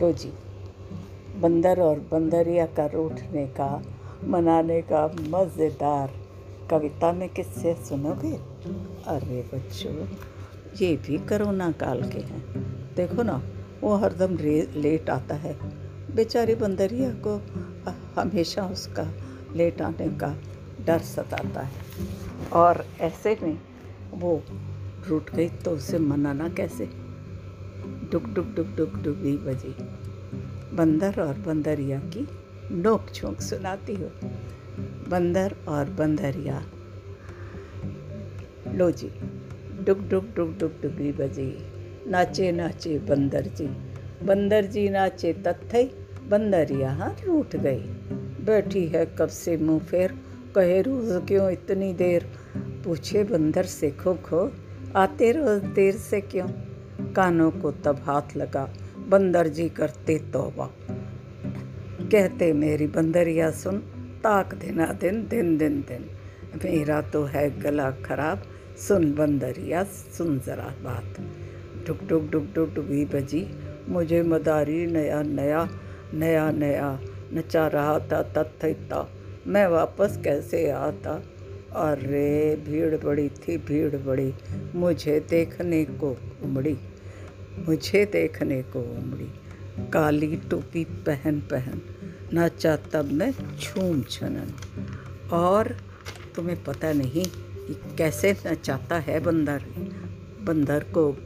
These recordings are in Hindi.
लो जी। बंदर और बंदरिया का रूठने का, मनाने का मज़ेदार कविता में किससे सुनोगे? अरे बच्चों, ये भी करोना काल के हैं। देखो ना, वो हरदम लेट आता है। बेचारी बंदरिया को हमेशा उसका लेट आने का डर सताता है। और ऐसे में वो रूठ गई तो उसे मनाना कैसे? डुक डुक डुक डुक डुगी बजी। बंदर और बंदरिया की नोक झोंक सुनाती हो। बंदर और बंदरिया। लो जी, डुक डुक डुक डुक डुगी बजी। नाचे नाचे बंदर जी। बंदर जी नाचे तत्थई बंदर यहाँ रूठ गई। बैठी है कब से मुँह फेर, कहे रोज क्यों इतनी देर? पूछे बंदर से खो खो, आते रोज देर से क्यों? कानों को तब हाथ लगा, बंदर जी करते तोबा। कहते, मेरी बंदरिया सुन, ताक देना दिन दिन दिन दिन। मेरा तो है गला खराब, सुन बंदरिया, सुन जरा बात। डुक डुक डुक डुक डुबी बजी। मुझे मदारी, नया नया नया नया। नचा रहा था तत्था मैं वापस कैसे आता? अरे, भीड़ बड़ी थी, भीड़ बड़ी। मुझे देखने को उमड़ी। मुझे देखने को उमड़ी। काली टोपी पहन पहन। नाचा तब मैं छूम छनन। और तुम्हें पता नहीं कि कैसे नचाता है बंदर। बंदर को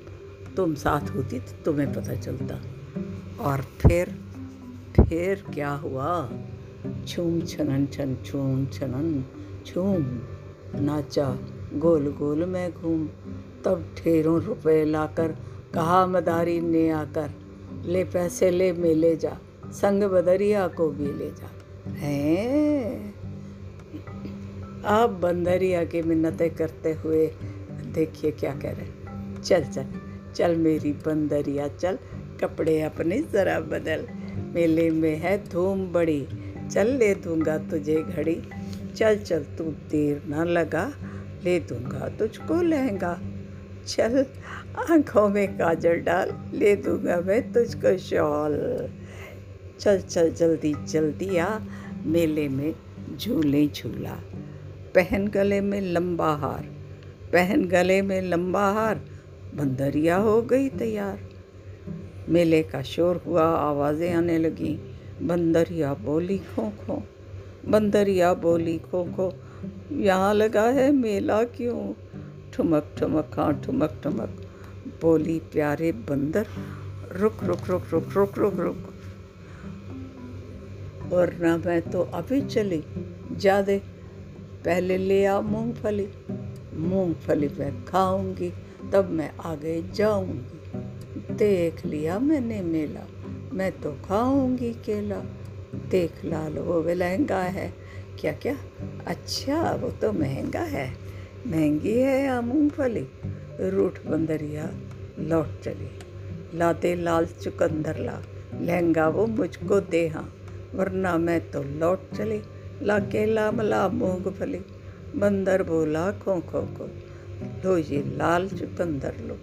तुम साथ होती तो तुम्हें पता चलता। और फिर फिर क्या हुआ? छूम छनन, छन, छूम छनन। छूम, नाचा गोल गोल में घूम। तब ठेरों रुपए लाकर कहा मदारी ने आकर, ले पैसे ले मेले जा, संग बदरिया को भी ले जा। हैं? आप बंदरिया की मिन्नतें करते हुए देखिए क्या कह रहे चल चल चल मेरी बंदरिया, चल, कपड़े अपने ज़रा बदल। मेले में है धूम बड़ी, चल ले दूँगा तुझे घड़ी। चल चल, तू देर ना लगा, ले दूँगा तुझको लहंगा। चल, आँखों में काजल डाल, ले दूँगा मैं तुझको शॉल। चल चल, जल्दी जल्दी आ, मेले में झूले झूला। पहन गले में लंबा हार, पहन गले में लंबा हार, बंदरिया हो गई तैयार। मेले का शोर हुआ, आवाज़ें आने लगी, बंदरिया बोली, खो खो, बंदरिया बोली, खो खो, यहाँ लगा है मेला क्यों? ठुमक ठुमक हाँ ठुमक ठुमक। बोली प्यारे बंदर, रुक रुक रुक रुक रुक रुक रुक। और ना मैं तो अभी चली जा दे पहले ले आ मूंगफली। मूंगफली मैं खाऊँगी, तब मैं आगे जाऊँगी। देख लिया मैंने मेला, मैं तो खाऊँगी केला। देख लाल वो भी लहंगा है, क्या क्या? अच्छा वो तो महँगा है। महँगी है या मूंगफली? रूठ बंदरिया, लौट चली। लाते लाल चुकंदर ला, लहंगा वो मुझको दे हाँ वरना मैं तो लौट चली। ला केला मला मूंगफली, बंदर बोला खो खो खो, लो ये लाल चुकंदर लो।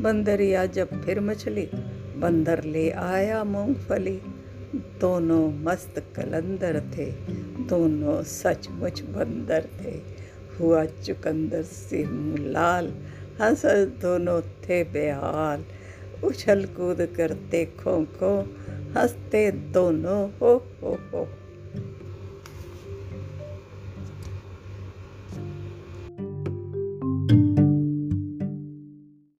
बंदरिया जब फिर मछली, बंदर ले आया मूंगफली। दोनों मस्त कलंदर थे, दोनों सचमुच बंदर थे। हुआ चुकंदर से लाल हंस दोनों थे बेहाल। उछल कूद करते खो खो, हँसते दोनों हो हो हो।